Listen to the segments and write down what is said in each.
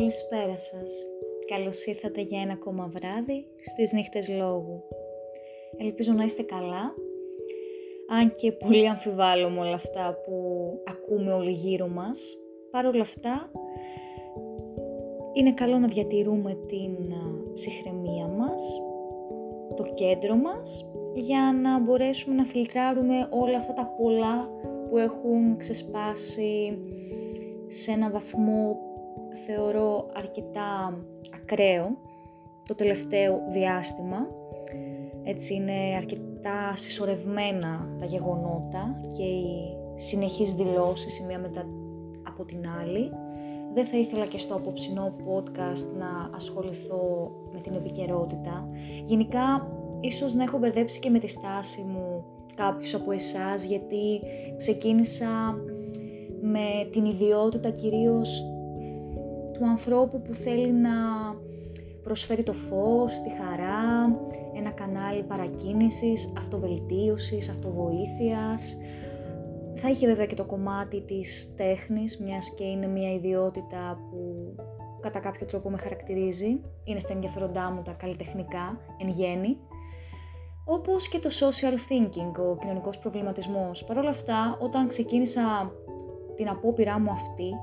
Καλησπέρα σας. Καλώς ήρθατε για ένα ακόμα βράδυ στις νύχτες λόγου. Ελπίζω να είστε καλά, αν και πολύ αμφιβάλλω με όλα αυτά που ακούμε όλοι γύρω μας. Παρ' όλα αυτά, είναι καλό να διατηρούμε την ψυχραιμία μας, το κέντρο μας, για να μπορέσουμε να φιλτράρουμε όλα αυτά τα πολλά που έχουν ξεσπάσει σε ένα βαθμό θεωρώ αρκετά ακραίο το τελευταίο διάστημα. Έτσι είναι αρκετά συσσωρευμένα τα γεγονότα και οι συνεχείς δηλώσεις η μία μετά από την άλλη. Δεν θα ήθελα και στο απόψινό podcast να ασχοληθώ με την επικαιρότητα. Γενικά, ίσως να έχω μπερδέψει και με τη στάση μου κάποιους από εσάς, γιατί ξεκίνησα με την ιδιότητα κυρίως του ανθρώπου που θέλει να προσφέρει το φως, τη χαρά, ένα κανάλι παρακίνησης, αυτοβελτίωσης, αυτοβοήθειας. Θα είχε βέβαια και το κομμάτι της τέχνης, μιας και είναι μια ιδιότητα που κατά κάποιο τρόπο με χαρακτηρίζει. Είναι στα ενδιαφέροντά μου τα καλλιτεχνικά, εν γέννη. Όπως και το social thinking, ο κοινωνικός προβληματισμός. Παρ' όλα αυτά, όταν ξεκίνησα την απόπειρά μου αυτή,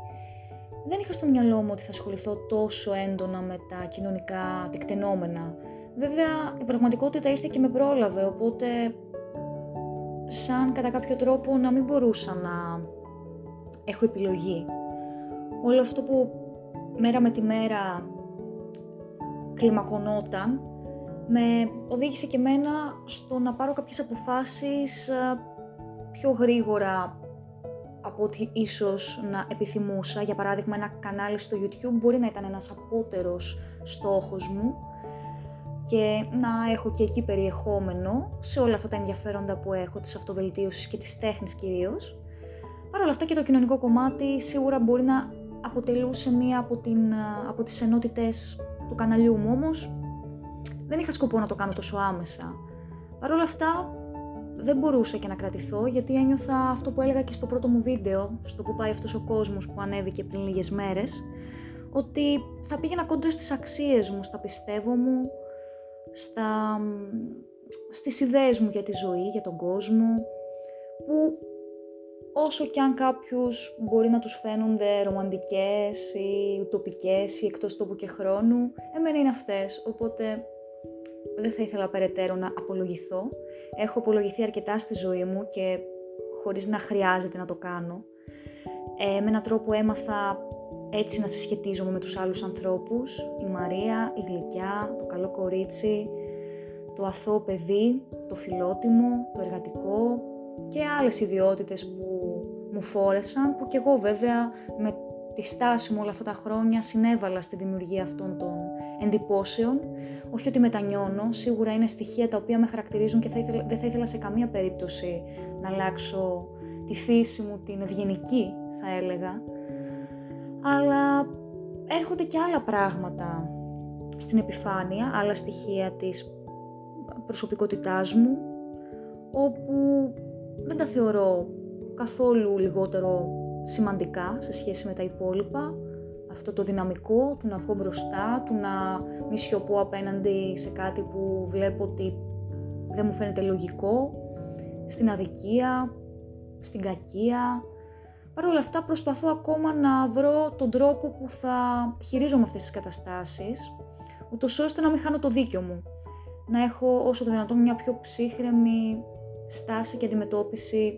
δεν είχα στο μυαλό μου ότι θα ασχοληθώ τόσο έντονα με τα κοινωνικά τεκτενόμενα. Βέβαια, η πραγματικότητα ήρθε και με πρόλαβε, οπότε σαν κατά κάποιο τρόπο να μην μπορούσα να έχω επιλογή. Όλο αυτό που μέρα με τη μέρα κλιμακωνόταν, με οδήγησε και μένα στο να πάρω κάποιες αποφάσεις ε, πιο γρήγορα από ό,τι ίσως να επιθυμούσα. Για παράδειγμα, ένα κανάλι στο YouTube μπορεί να ήταν ένας απότερος στόχος μου και να έχω και εκεί περιεχόμενο σε όλα αυτά τα ενδιαφέροντα που έχω, της αυτοβελτίωσης και της τέχνης κυρίως. Παρ' όλα αυτά και το κοινωνικό κομμάτι σίγουρα μπορεί να αποτελούσε μία από, την, από τις ενότητες του καναλιού μου, όμως δεν είχα σκοπό να το κάνω τόσο άμεσα. Παρ' όλα αυτά δεν μπορούσα και να κρατηθώ γιατί ένιωθα αυτό που έλεγα και στο πρώτο μου βίντεο, στο που πάει αυτός ο κόσμος που ανέβηκε πριν λίγες μέρες, ότι θα πήγαινα κόντρα στις αξίες μου, στα πιστεύω μου, στα, στις ιδέες μου για τη ζωή, για τον κόσμο, που όσο κι αν κάποιους μπορεί να τους φαίνονται ρομαντικές ή ουτοπικές ή εκτός τόπου και χρόνου, εμένα είναι αυτές, οπότε δεν θα ήθελα περαιτέρω να απολογηθώ. Έχω απολογηθεί αρκετά στη ζωή μου και χωρίς να χρειάζεται να το κάνω. Ε, με έναν τρόπο έμαθα έτσι να συσχετίζομαι με τους άλλους ανθρώπους. Η Μαρία, η Γλυκιά, το καλό κορίτσι, το αθώο παιδί, το φιλότιμο, το εργατικό και άλλες ιδιότητες που μου φόρεσαν, που κι εγώ βέβαια με τη στάση μου όλα αυτά τα χρόνια συνέβαλα στη δημιουργία αυτών των εντυπώσεων. Όχι ότι μετανιώνω, σίγουρα είναι στοιχεία τα οποία με χαρακτηρίζουν και θα ήθελα, δεν θα ήθελα σε καμία περίπτωση να αλλάξω τη φύση μου, την ευγενική θα έλεγα. Αλλά έρχονται και άλλα πράγματα στην επιφάνεια, άλλα στοιχεία της προσωπικότητάς μου, όπου δεν τα θεωρώ καθόλου λιγότερο σημαντικά σε σχέση με τα υπόλοιπα, αυτό το δυναμικό του να βγω μπροστά, του να μη σιωπώ απέναντι σε κάτι που βλέπω ότι δεν μου φαίνεται λογικό, στην αδικία, στην κακία. Παρ' όλα αυτά προσπαθώ ακόμα να βρω τον τρόπο που θα χειρίζομαι αυτές τις καταστάσεις, ούτως ώστε να μην χάνω το δίκιο μου. Να έχω όσο το δυνατόν μια πιο ψύχρεμη στάση και αντιμετώπιση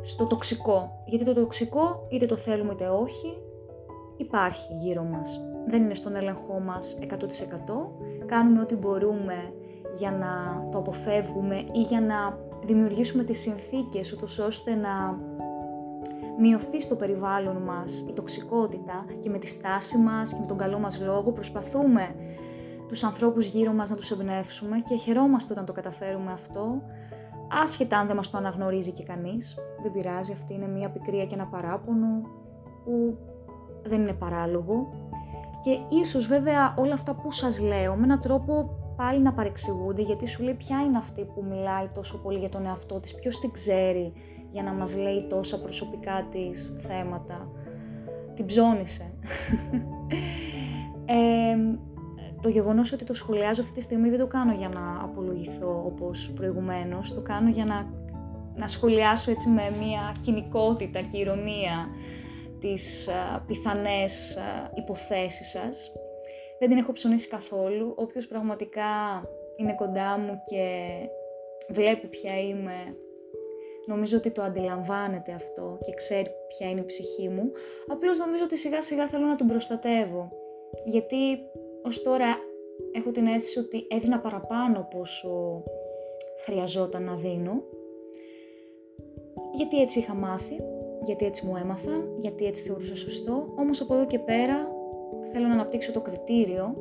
στο τοξικό. Γιατί το τοξικό είτε το θέλουμε είτε όχι, υπάρχει γύρω μας. Δεν είναι στον έλεγχό μας 100%. Κάνουμε ό,τι μπορούμε για να το αποφεύγουμε ή για να δημιουργήσουμε τις συνθήκες ούτως ώστε να μειωθεί στο περιβάλλον μας η τοξικότητα και με τη στάση μας και με τον καλό μας λόγο προσπαθούμε τους ανθρώπους γύρω μας να τους εμπνεύσουμε και χαιρόμαστε όταν το καταφέρουμε αυτό άσχετα αν δεν μας το αναγνωρίζει και κανείς. Δεν πειράζει, αυτή είναι μια πικρία και ένα παράπονο που δεν είναι παράλογο. Και ίσως βέβαια όλα αυτά που σας λέω με έναν τρόπο πάλι να παρεξηγούνται γιατί σου λέει ποια είναι αυτή που μιλάει τόσο πολύ για τον εαυτό της, ποιος την ξέρει για να μας λέει τόσα προσωπικά της θέματα. την ψώνισε. το γεγονός ότι το σχολιάζω αυτή τη στιγμή δεν το κάνω για να απολογηθώ όπως προηγουμένως, το κάνω για να, να σχολιάσω έτσι με μια κοινικότητα και ηρωνία τις α, πιθανές υποθέσεις σας. Δεν την έχω ψωνίσει καθόλου. Όποιος πραγματικά είναι κοντά μου και βλέπει ποια είμαι, νομίζω ότι το αντιλαμβάνεται αυτό και ξέρει ποια είναι η ψυχή μου. Απλώς νομίζω ότι σιγά σιγά θέλω να τον προστατεύω. Γιατί ως τώρα έχω την αίσθηση ότι έδινα παραπάνω από όσο χρειαζόταν να δίνω. Γιατί έτσι είχα μάθει, γιατί έτσι μου έμαθαν, γιατί έτσι θεωρούσα σωστό, όμως από εδώ και πέρα θέλω να αναπτύξω το κριτήριο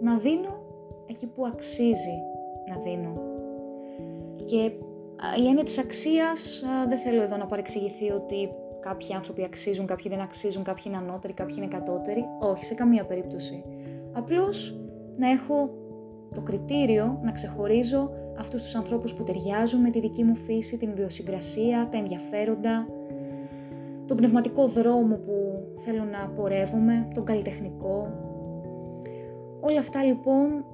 να δίνω εκεί που αξίζει να δίνω. Και η έννοια της αξίας δεν θέλω εδώ να παρεξηγηθεί ότι κάποιοι άνθρωποι αξίζουν, κάποιοι δεν αξίζουν, κάποιοι είναι ανώτεροι, κάποιοι είναι κατώτεροι. Όχι, σε καμία περίπτωση. Απλώς να έχω το κριτήριο να ξεχωρίζω αυτούς τους ανθρώπους που ταιριάζουν με τη δική μου φύση, την ιδιοσυγκρασία, τα ενδιαφέροντα, τον πνευματικό δρόμο που θέλω να πορεύομαι, τον καλλιτεχνικό. Όλα αυτά λοιπόν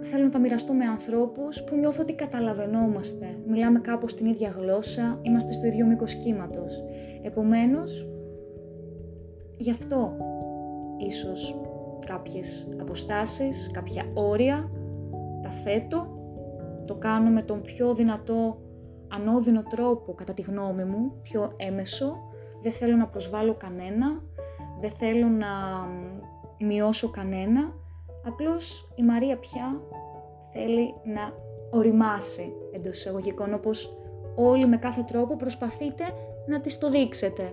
θέλω να τα μοιραστώ με ανθρώπους που νιώθω ότι καταλαβαίνόμαστε, μιλάμε κάπως την ίδια γλώσσα, είμαστε στο ίδιο μήκος κύματος. Επομένως, γι' αυτό ίσως κάποιες αποστάσεις, κάποια όρια, τα θέτω, το κάνω με τον πιο δυνατό ανώδυνο τρόπο κατά τη γνώμη μου, πιο έμεσο, δεν θέλω να προσβάλλω κανένα, δεν θέλω να μειώσω κανένα, απλώς η Μαρία πια θέλει να οριμάσει εντός εισαγωγικών, όπως όλοι με κάθε τρόπο προσπαθείτε να της το δείξετε.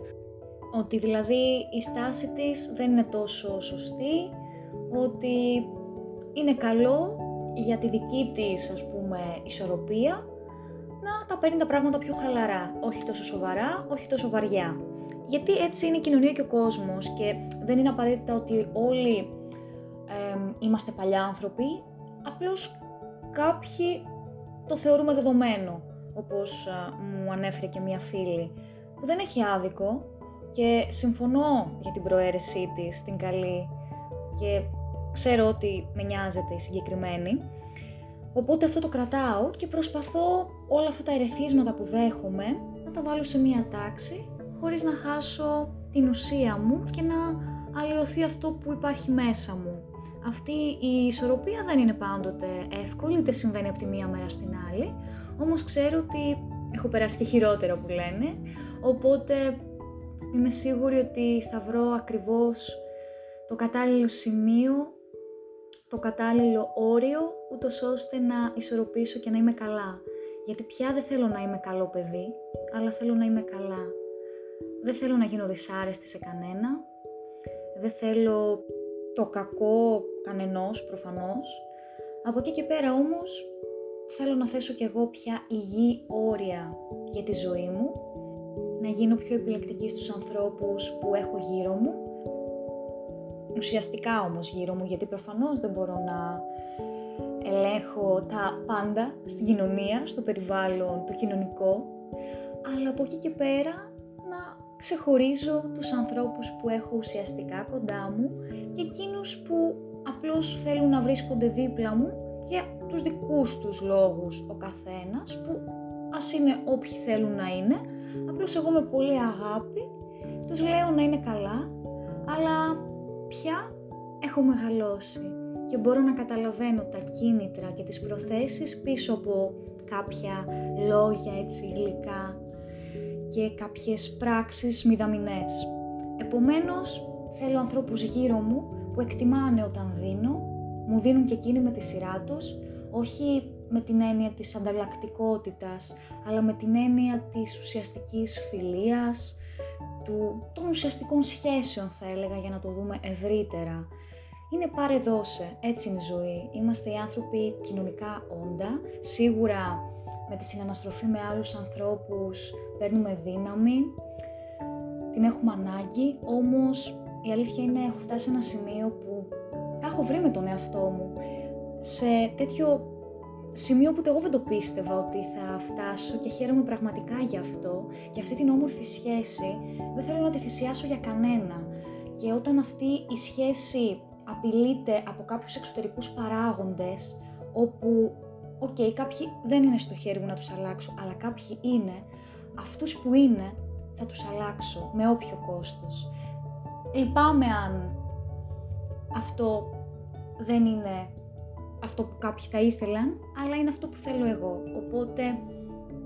Ότι δηλαδή η στάση της δεν είναι τόσο σωστή, ότι είναι καλό για τη δική της ας πούμε ισορροπία να τα παίρνει τα πράγματα πιο χαλαρά, όχι τόσο σοβαρά, όχι τόσο βαριά. Γιατί έτσι είναι η κοινωνία και ο κόσμος και δεν είναι απαραίτητα ότι όλοι είμαστε παλιά άνθρωποι, απλώς κάποιοι το θεωρούμε δεδομένο, όπως μου ανέφερε και μία φίλη, που δεν έχει άδικο και συμφωνώ για την προαίρεσή της, την καλή και ξέρω ότι με νοιάζεται η συγκεκριμένη. Οπότε αυτό το κρατάω και προσπαθώ όλα αυτά τα ερεθίσματα που δέχομαι να τα βάλω σε μία τάξη χωρίς να χάσω την ουσία μου και να αλλοιωθεί αυτό που υπάρχει μέσα μου. Αυτή η ισορροπία δεν είναι πάντοτε εύκολη, δεν συμβαίνει από τη μία μέρα στην άλλη, όμως ξέρω ότι έχω περάσει και χειρότερα που λένε, οπότε είμαι σίγουρη ότι θα βρω ακριβώς το κατάλληλο σημείο, το κατάλληλο όριο, ούτως ώστε να ισορροπήσω και να είμαι καλά. Γιατί πια δεν θέλω να είμαι καλό παιδί, αλλά θέλω να είμαι καλά. Δεν θέλω να γίνω δυσάρεστη σε κανένα. Δεν θέλω το κακό κανενός προφανώς. Από εκεί και πέρα όμως θέλω να θέσω κι εγώ πια υγιή όρια για τη ζωή μου. Να γίνω πιο επιλεκτική στους ανθρώπους που έχω γύρω μου. Ουσιαστικά όμως γύρω μου γιατί προφανώς δεν μπορώ να ελέγχω τα πάντα στην κοινωνία, στο περιβάλλον, το κοινωνικό. Αλλά από εκεί και πέρα ξεχωρίζω τους ανθρώπους που έχω ουσιαστικά κοντά μου και εκείνους που απλώς θέλουν να βρίσκονται δίπλα μου για τους δικούς τους λόγους ο καθένας που ας είναι όποιοι θέλουν να είναι, απλώς εγώ με πολύ αγάπη τους λέω να είναι καλά, αλλά πια έχω μεγαλώσει και μπορώ να καταλαβαίνω τα κίνητρα και τις προθέσεις πίσω από κάποια λόγια έτσι γλυκά και κάποιες πράξεις μηδαμινές. Επομένως, θέλω ανθρώπους γύρω μου που εκτιμάνε όταν δίνω, μου δίνουν και εκείνοι με τη σειρά τους, όχι με την έννοια της ανταλλακτικότητας, αλλά με την έννοια της ουσιαστικής φιλίας, του, των ουσιαστικών σχέσεων θα έλεγα για να το δούμε ευρύτερα. Είναι πάρε δώσε, έτσι είναι η ζωή. Είμαστε οι άνθρωποι κοινωνικά όντα, σίγουρα με τη συναναστροφή με άλλους ανθρώπους παίρνουμε δύναμη, την έχουμε ανάγκη, όμως η αλήθεια είναι έχω φτάσει σε ένα σημείο που τα έχω βρει με τον εαυτό μου. Σε τέτοιο σημείο που εγώ δεν το πίστευα ότι θα φτάσω και χαίρομαι πραγματικά γι' αυτό, για αυτή την όμορφη σχέση, δεν θέλω να τη θυσιάσω για κανένα. Και όταν αυτή η σχέση απειλείται από κάποιους εξωτερικούς παράγοντες, όπου, ok, okay, κάποιοι δεν είναι στο χέρι μου να τους αλλάξω, αλλά κάποιοι είναι, αυτούς που είναι θα τους αλλάξω με όποιο κόστος. Λυπάμαι αν αυτό δεν είναι αυτό που κάποιοι θα ήθελαν, αλλά είναι αυτό που θέλω εγώ. Οπότε,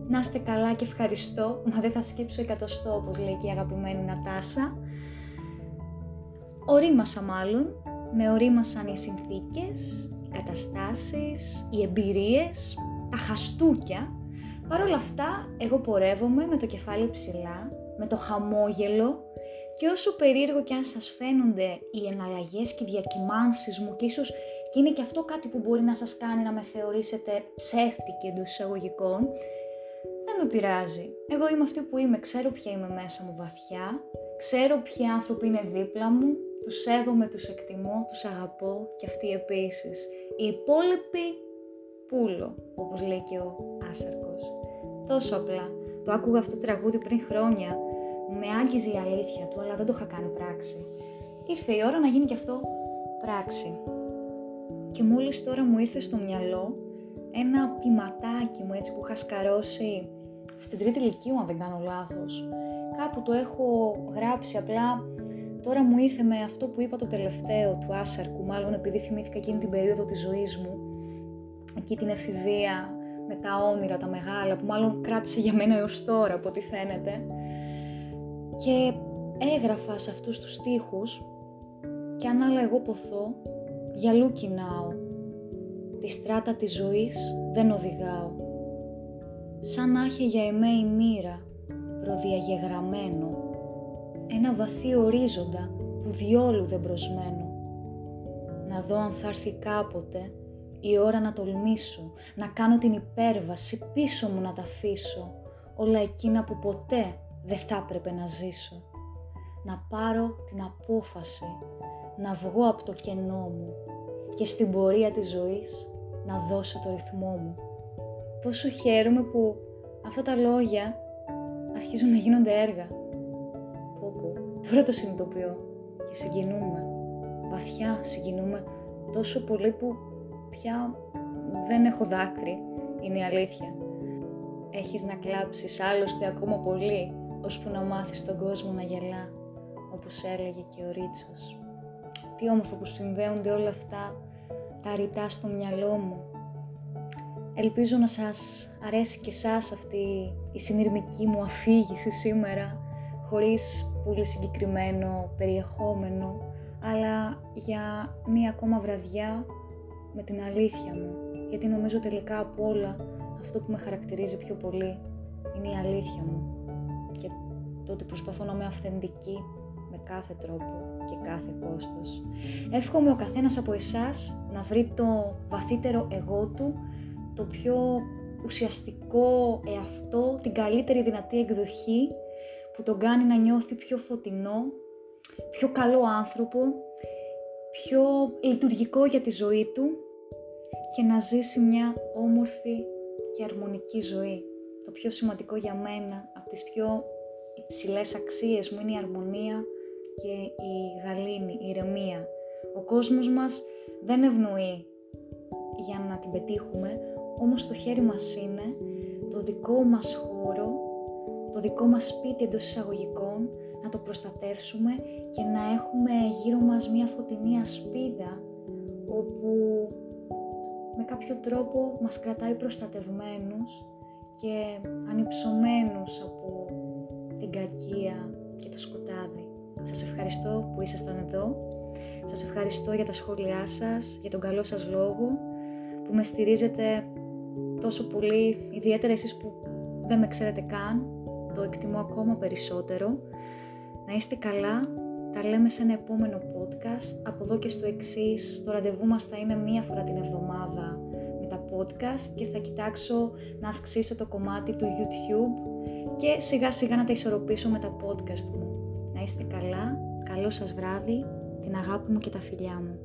να είστε καλά και ευχαριστώ, μα δεν θα σκέψω εκατοστό, όπως λέει και η αγαπημένη Νατάσα. Ορίμασα μάλλον, με ορίμασαν οι συνθήκες, οι καταστάσεις, οι εμπειρίες, τα χαστούκια. Παρ' όλα αυτά, εγώ πορεύομαι με το κεφάλι ψηλά, με το χαμόγελο και όσο περίεργο και αν σας φαίνονται οι εναλλαγές και οι διακυμάνσεις μου και ίσως και είναι και αυτό κάτι που μπορεί να σας κάνει να με θεωρήσετε ψεύτικη εντός εισαγωγικών, δεν με πειράζει. Εγώ είμαι αυτή που είμαι, ξέρω ποια είμαι μέσα μου βαθιά, ξέρω ποιοι άνθρωποι είναι δίπλα μου, τους σέβομαι, τους εκτιμώ, τους αγαπώ και αυτοί επίσης. Οι υπόλοιποι πουλο, όπως λέει και ο Άσαρκος. Τόσο απλά. Το άκουγα αυτό το τραγούδι πριν χρόνια. Με άγγιζε η αλήθεια του, αλλά δεν το είχα κάνει πράξη. Ήρθε η ώρα να γίνει και αυτό πράξη. Και μόλις τώρα μου ήρθε στο μυαλό ένα ποιηματάκι μου έτσι που είχα σκαρώσει στην τρίτη ηλικία, αν δεν κάνω λάθος. Κάπου το έχω γράψει, απλά τώρα μου ήρθε με αυτό που είπα το τελευταίο του Άσαρκου, μάλλον επειδή θυμήθηκα εκείνη την περίοδο της ζωής μου, εκεί την εφηβεία με τα όνειρα, τα μεγάλα, που μάλλον κράτησε για μένα έως τώρα, από ό,τι φαίνεται. Και έγραφα σε αυτούς τους στίχους και αν άλλα εγώ ποθώ, για κοινάω. Τη στράτα της ζωής δεν οδηγάω. Σαν να έχει για εμέ η μοίρα, προδιαγεγραμμένο. Ένα βαθύ ορίζοντα που διόλου δεν προσμένω. Να δω αν θα έρθει κάποτε η ώρα να τολμήσω, να κάνω την υπέρβαση, πίσω μου να τα αφήσω, όλα εκείνα που ποτέ δεν θα έπρεπε να ζήσω. Να πάρω την απόφαση, να βγω από το κενό μου και στην πορεία της ζωής να δώσω το ρυθμό μου. Πόσο χαίρομαι που αυτά τα λόγια αρχίζουν να γίνονται έργα. Πω πω, τώρα το συνειδητοποιώ και συγκινούμε. Βαθιά συγκινούμε τόσο πολύ που πια δεν έχω δάκρυ, είναι η αλήθεια. Έχεις να κλάψεις άλλωστε ακόμα πολύ, ώσπου να μάθεις τον κόσμο να γελά, όπως έλεγε και ο Ρίτσος. Τι όμορφο που συνδέονται όλα αυτά τα ρητά στο μυαλό μου. Ελπίζω να σας αρέσει και σας αυτή η συνειρμική μου αφήγηση σήμερα, χωρίς πολύ συγκεκριμένο περιεχόμενο, αλλά για μία ακόμα βραδιά με την αλήθεια μου, γιατί νομίζω τελικά από όλα αυτό που με χαρακτηρίζει πιο πολύ είναι η αλήθεια μου και το ότι προσπαθώ να είμαι αυθεντική με κάθε τρόπο και κάθε κόστος. Εύχομαι ο καθένας από εσάς να βρει το βαθύτερο εγώ του, το πιο ουσιαστικό εαυτό, την καλύτερη δυνατή εκδοχή που τον κάνει να νιώθει πιο φωτεινό, πιο καλό άνθρωπο, πιο λειτουργικό για τη ζωή του και να ζήσει μια όμορφη και αρμονική ζωή. Το πιο σημαντικό για μένα, από τις πιο υψηλές αξίες μου είναι η αρμονία και η γαλήνη, η ηρεμία. Ο κόσμος μας δεν ευνοεί για να την πετύχουμε, όμως το χέρι μας είναι το δικό μας χώρο, το δικό μας σπίτι εντός εισαγωγικών, να το προστατεύσουμε και να έχουμε γύρω μας μια φωτεινή ασπίδα όπου με κάποιο τρόπο μας κρατάει προστατευμένους και ανυψωμένους από την κακία και το σκοτάδι. Σας ευχαριστώ που ήσασταν εδώ. Σας ευχαριστώ για τα σχόλιά σας, για τον καλό σας λόγο, που με στηρίζετε τόσο πολύ, ιδιαίτερα εσείς που δεν με ξέρετε καν, το εκτιμώ ακόμα περισσότερο. Να είστε καλά, τα λέμε σε ένα επόμενο podcast. Από εδώ και στο εξής, το ραντεβού μας θα είναι μία φορά την εβδομάδα με τα podcast και θα κοιτάξω να αυξήσω το κομμάτι του YouTube και σιγά σιγά να τα ισορροπήσω με τα podcast μου. Να είστε καλά, καλό σας βράδυ, την αγάπη μου και τα φιλιά μου.